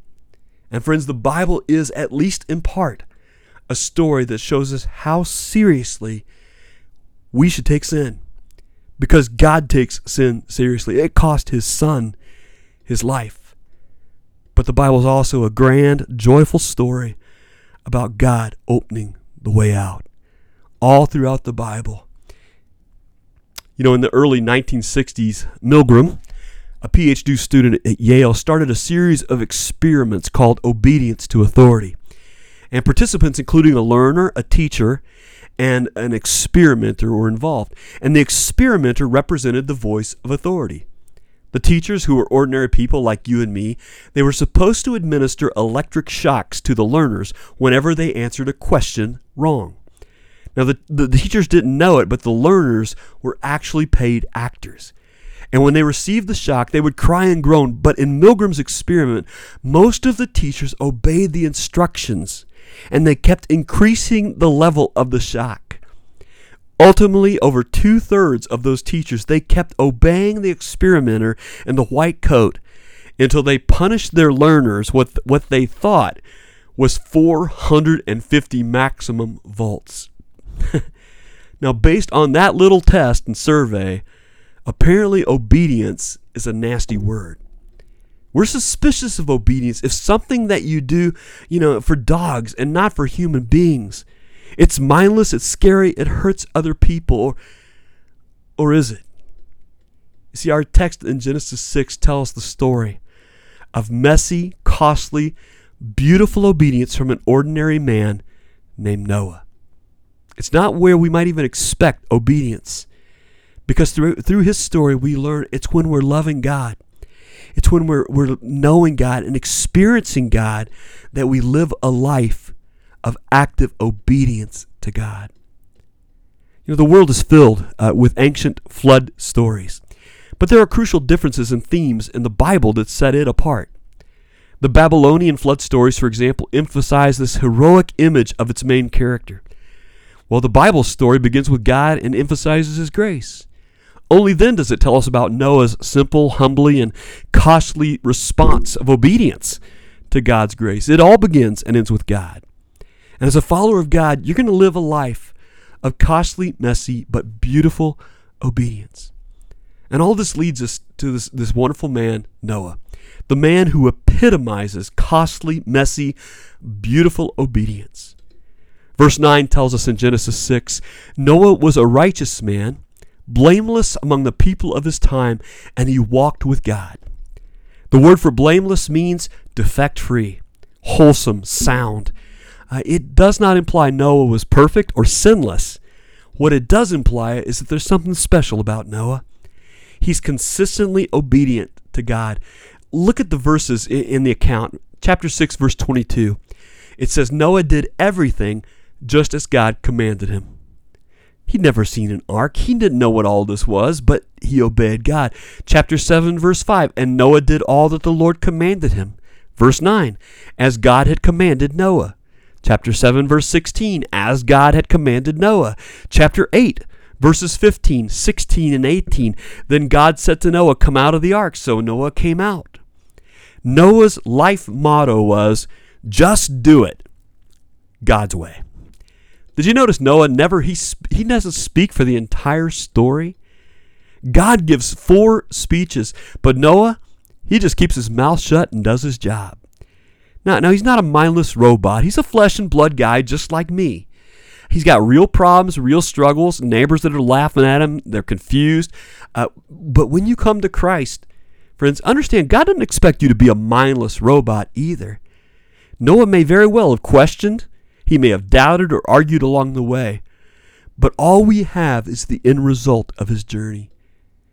And friends, the Bible is, at least in part, a story that shows us how seriously we should take sin. Because God takes sin seriously. It cost his son his life. But the Bible is also a grand, joyful story about God opening the way out. All throughout the Bible. You know, in the early 1960s, Milgram, a PhD student at Yale, started a series of experiments called Obedience to Authority. And participants, including a learner, a teacher, and an experimenter were involved. And the experimenter represented the voice of authority. The teachers, who were ordinary people like you and me, they were supposed to administer electric shocks to the learners whenever they answered a question wrong. Now, the, the, the teachers didn't know it, but the learners were actually paid actors. And when they received the shock, they would cry and groan. But in Milgram's experiment, most of the teachers obeyed the instructions and they kept increasing the level of the shock. Ultimately, over two thirds of those teachers, they kept obeying the experimenter in the white coat until they punished their learners with what they thought was 450 maximum volts. now, based on that little test and survey, apparently obedience is a nasty word. We're suspicious of obedience if something that you do, you know, for dogs and not for human beings. It's mindless, it's scary, it hurts other people. Or, or is it? See, our text in Genesis 6 tells the story of messy, costly, beautiful obedience from an ordinary man named Noah. It's not where we might even expect obedience. Because through, through his story, we learn it's when we're loving God it's when we're, we're knowing God and experiencing God that we live a life of active obedience to God. You know, the world is filled uh, with ancient flood stories, but there are crucial differences and themes in the Bible that set it apart. The Babylonian flood stories, for example, emphasize this heroic image of its main character, while the Bible story begins with God and emphasizes His grace. Only then does it tell us about Noah's simple, humbly, and costly response of obedience to God's grace. It all begins and ends with God. And as a follower of God, you're going to live a life of costly, messy, but beautiful obedience. And all this leads us to this, this wonderful man, Noah, the man who epitomizes costly, messy, beautiful obedience. Verse 9 tells us in Genesis 6 Noah was a righteous man blameless among the people of his time, and he walked with God. The word for blameless means defect free, wholesome, sound. Uh, it does not imply Noah was perfect or sinless. What it does imply is that there's something special about Noah. He's consistently obedient to God. Look at the verses in the account. Chapter 6, verse 22. It says, Noah did everything just as God commanded him. He'd never seen an ark. He didn't know what all this was, but he obeyed God. Chapter 7, verse 5 And Noah did all that the Lord commanded him. Verse 9 As God had commanded Noah. Chapter 7, verse 16 As God had commanded Noah. Chapter 8, verses 15, 16, and 18 Then God said to Noah, Come out of the ark. So Noah came out. Noah's life motto was, Just do it God's way. Did you notice Noah never he he doesn't speak for the entire story? God gives four speeches, but Noah, he just keeps his mouth shut and does his job. Now, now he's not a mindless robot. He's a flesh and blood guy just like me. He's got real problems, real struggles, neighbors that are laughing at him, they're confused. Uh, but when you come to Christ, friends, understand God doesn't expect you to be a mindless robot either. Noah may very well have questioned, he may have doubted or argued along the way, but all we have is the end result of his journey.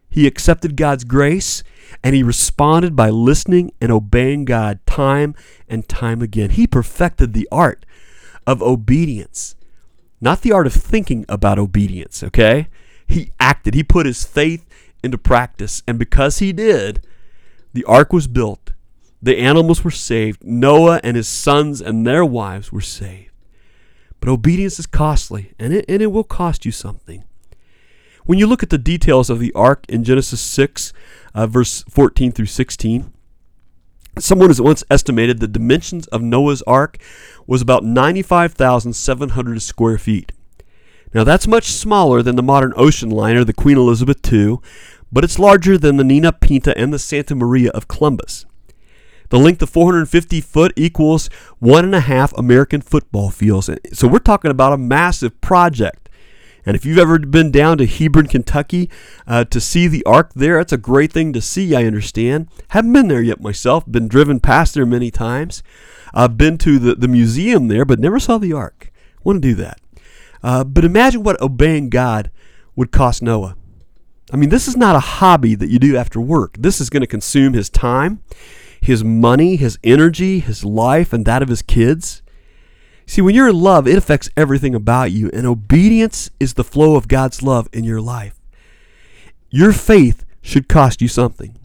He accepted God's grace and he responded by listening and obeying God time and time again. He perfected the art of obedience, not the art of thinking about obedience, okay? He acted, he put his faith into practice, and because he did, the ark was built, the animals were saved, Noah and his sons and their wives were saved. But obedience is costly, and it, and it will cost you something. When you look at the details of the ark in Genesis 6, uh, verse 14 through 16, someone has once estimated the dimensions of Noah's ark was about 95,700 square feet. Now, that's much smaller than the modern ocean liner, the Queen Elizabeth II, but it's larger than the Nina Pinta and the Santa Maria of Columbus. The length of 450 foot equals one and a half American football fields. So we're talking about a massive project. And if you've ever been down to Hebron, Kentucky uh, to see the Ark there, that's a great thing to see, I understand. Haven't been there yet myself, been driven past there many times. I've been to the, the museum there, but never saw the Ark. Want to do that. Uh, but imagine what obeying God would cost Noah. I mean, this is not a hobby that you do after work. This is going to consume his time his money, his energy, his life, and that of his kids. See, when you're in love, it affects everything about you, and obedience is the flow of God's love in your life. Your faith should cost you something.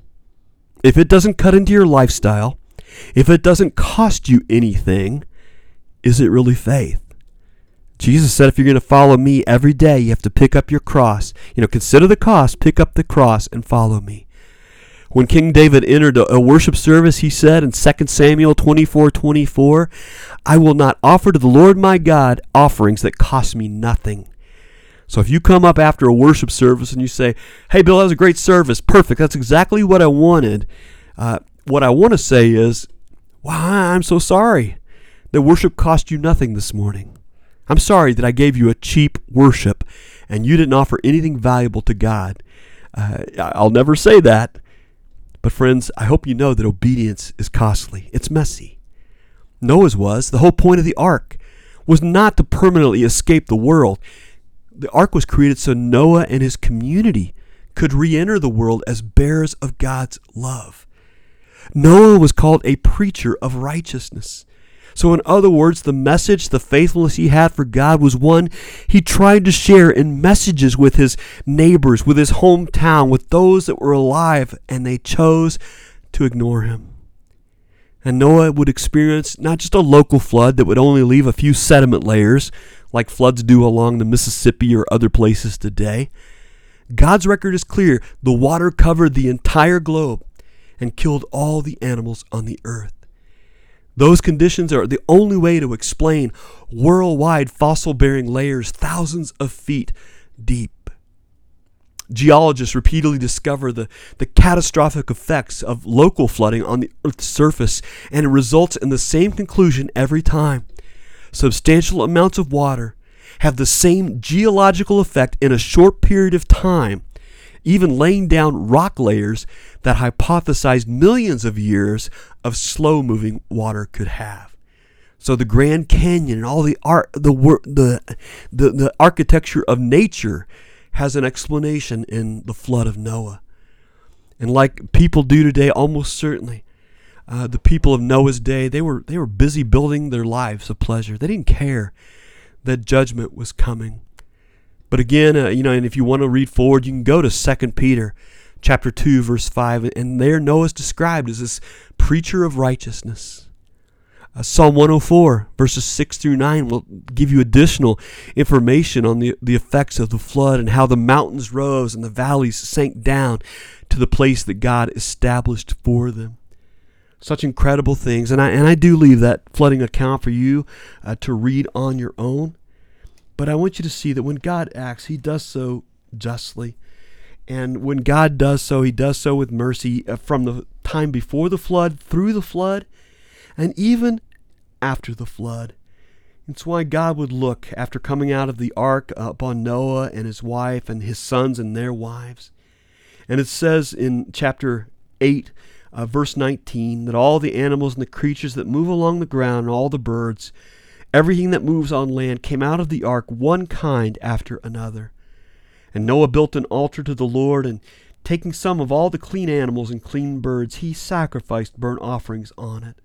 If it doesn't cut into your lifestyle, if it doesn't cost you anything, is it really faith? Jesus said, if you're going to follow me every day, you have to pick up your cross. You know, consider the cost, pick up the cross, and follow me. When King David entered a, worship service, he said in 2 Samuel 24 24, I will not offer to the Lord my God offerings that cost me nothing. So if you come up after a worship service and you say, Hey, Bill, that was a great service, perfect, that's exactly what I wanted, uh, what I want to say is, Wow, I'm so sorry that worship cost you nothing this morning. I'm sorry that I gave you a cheap worship and you didn't offer anything valuable to God. Uh, I'll never say that. But, friends, I hope you know that obedience is costly, it's messy. Noah's was. The whole point of the ark was not to permanently escape the world. The ark was created so Noah and his community could re enter the world as bearers of God's love. Noah was called a preacher of righteousness. So, in other words, the message, the faithfulness he had for God was one he tried to share in messages with his neighbors, with his hometown, with those that were alive, and they chose to ignore him. And Noah would experience not just a local flood that would only leave a few sediment layers, like floods do along the Mississippi or other places today. God's record is clear. The water covered the entire globe and killed all the animals on the earth. Those conditions are the only way to explain worldwide fossil bearing layers thousands of feet deep. Geologists repeatedly discover the, the catastrophic effects of local flooding on the Earth's surface, and it results in the same conclusion every time. Substantial amounts of water have the same geological effect in a short period of time even laying down rock layers that hypothesized millions of years of slow moving water could have. So the Grand Canyon and all the art, the, the, the, the architecture of nature has an explanation in the flood of Noah. And like people do today, almost certainly, uh, the people of Noah's day, they were, they were busy building their lives of pleasure. They didn't care that judgment was coming. But again, uh, you know, and if you want to read forward, you can go to 2 Peter chapter 2 verse 5 and there Noah is described as this preacher of righteousness. Uh, Psalm 104 verses 6 through 9 will give you additional information on the, the effects of the flood and how the mountains rose and the valleys sank down to the place that God established for them. Such incredible things. And I, and I do leave that flooding account for you uh, to read on your own. But I want you to see that when God acts, he does so justly. And when God does so, he does so with mercy uh, from the time before the flood, through the flood, and even after the flood. It's why God would look after coming out of the ark upon Noah and his wife and his sons and their wives. And it says in chapter 8, uh, verse 19, that all the animals and the creatures that move along the ground and all the birds Everything that moves on land came out of the ark, one kind after another. And Noah built an altar to the Lord, and taking some of all the clean animals and clean birds, he sacrificed burnt offerings on it.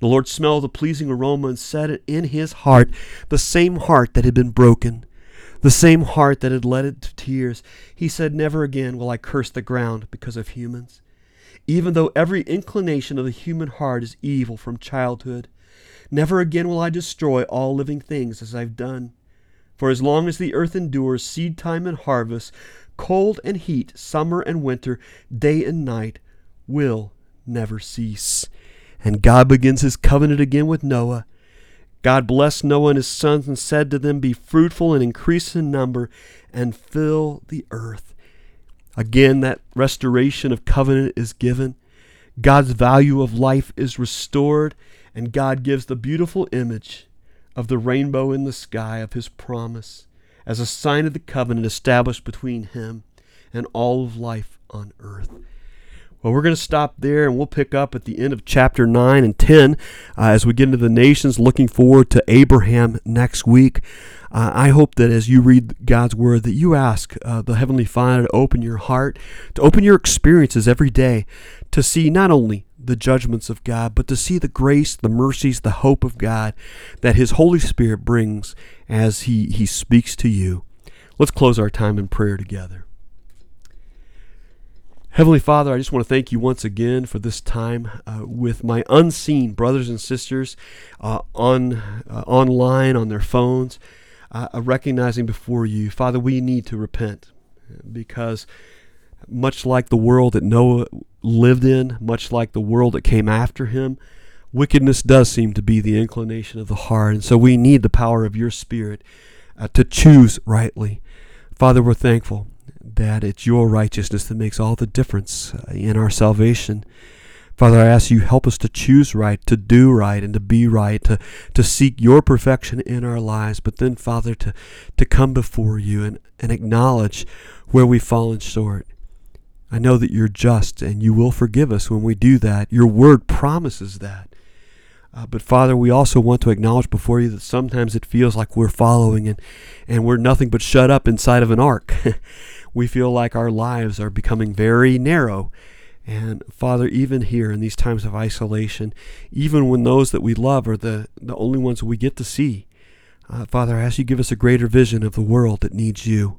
The Lord smelled the pleasing aroma and set in his heart the same heart that had been broken, the same heart that had led it to tears. He said, Never again will I curse the ground because of humans. Even though every inclination of the human heart is evil from childhood, Never again will I destroy all living things as I've done. For as long as the earth endures seed time and harvest, cold and heat, summer and winter, day and night will never cease. And God begins his covenant again with Noah. God blessed Noah and his sons and said to them, Be fruitful and increase in number and fill the earth. Again, that restoration of covenant is given. God's value of life is restored and God gives the beautiful image of the rainbow in the sky of his promise as a sign of the covenant established between him and all of life on earth. Well, we're going to stop there and we'll pick up at the end of chapter 9 and 10 uh, as we get into the nations, looking forward to Abraham next week. Uh, I hope that as you read God's Word, that you ask uh, the Heavenly Father to open your heart, to open your experiences every day, to see not only the judgments of God, but to see the grace, the mercies, the hope of God that His Holy Spirit brings as He, he speaks to you. Let's close our time in prayer together. Heavenly Father, I just want to thank you once again for this time uh, with my unseen brothers and sisters uh, on uh, online on their phones, uh, recognizing before you, Father, we need to repent because much like the world that Noah lived in, much like the world that came after him, wickedness does seem to be the inclination of the heart. And so we need the power of your Spirit uh, to choose rightly. Father, we're thankful that it's your righteousness that makes all the difference uh, in our salvation. Father, I ask you help us to choose right, to do right, and to be right, to, to seek your perfection in our lives, but then, Father, to, to come before you and, and acknowledge where we've fallen short. I know that you're just and you will forgive us when we do that. Your word promises that. Uh, but Father, we also want to acknowledge before you that sometimes it feels like we're following and, and we're nothing but shut up inside of an ark. we feel like our lives are becoming very narrow and Father, even here in these times of isolation, even when those that we love are the, the only ones we get to see, uh, Father, I ask you give us a greater vision of the world that needs you.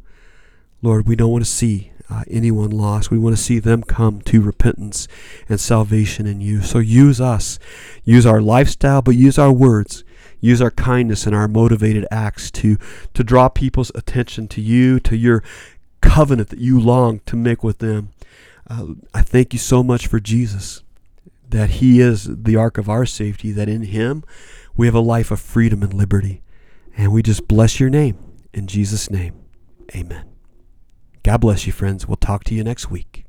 Lord, we don't want to see uh, anyone lost. We want to see them come to repentance and salvation in you. So use us, use our lifestyle, but use our words, use our kindness and our motivated acts to, to draw people's attention to you, to your covenant that you long to make with them. Uh, I thank you so much for Jesus, that He is the ark of our safety, that in Him we have a life of freedom and liberty. And we just bless your name. In Jesus' name, amen. God bless you, friends. We'll talk to you next week.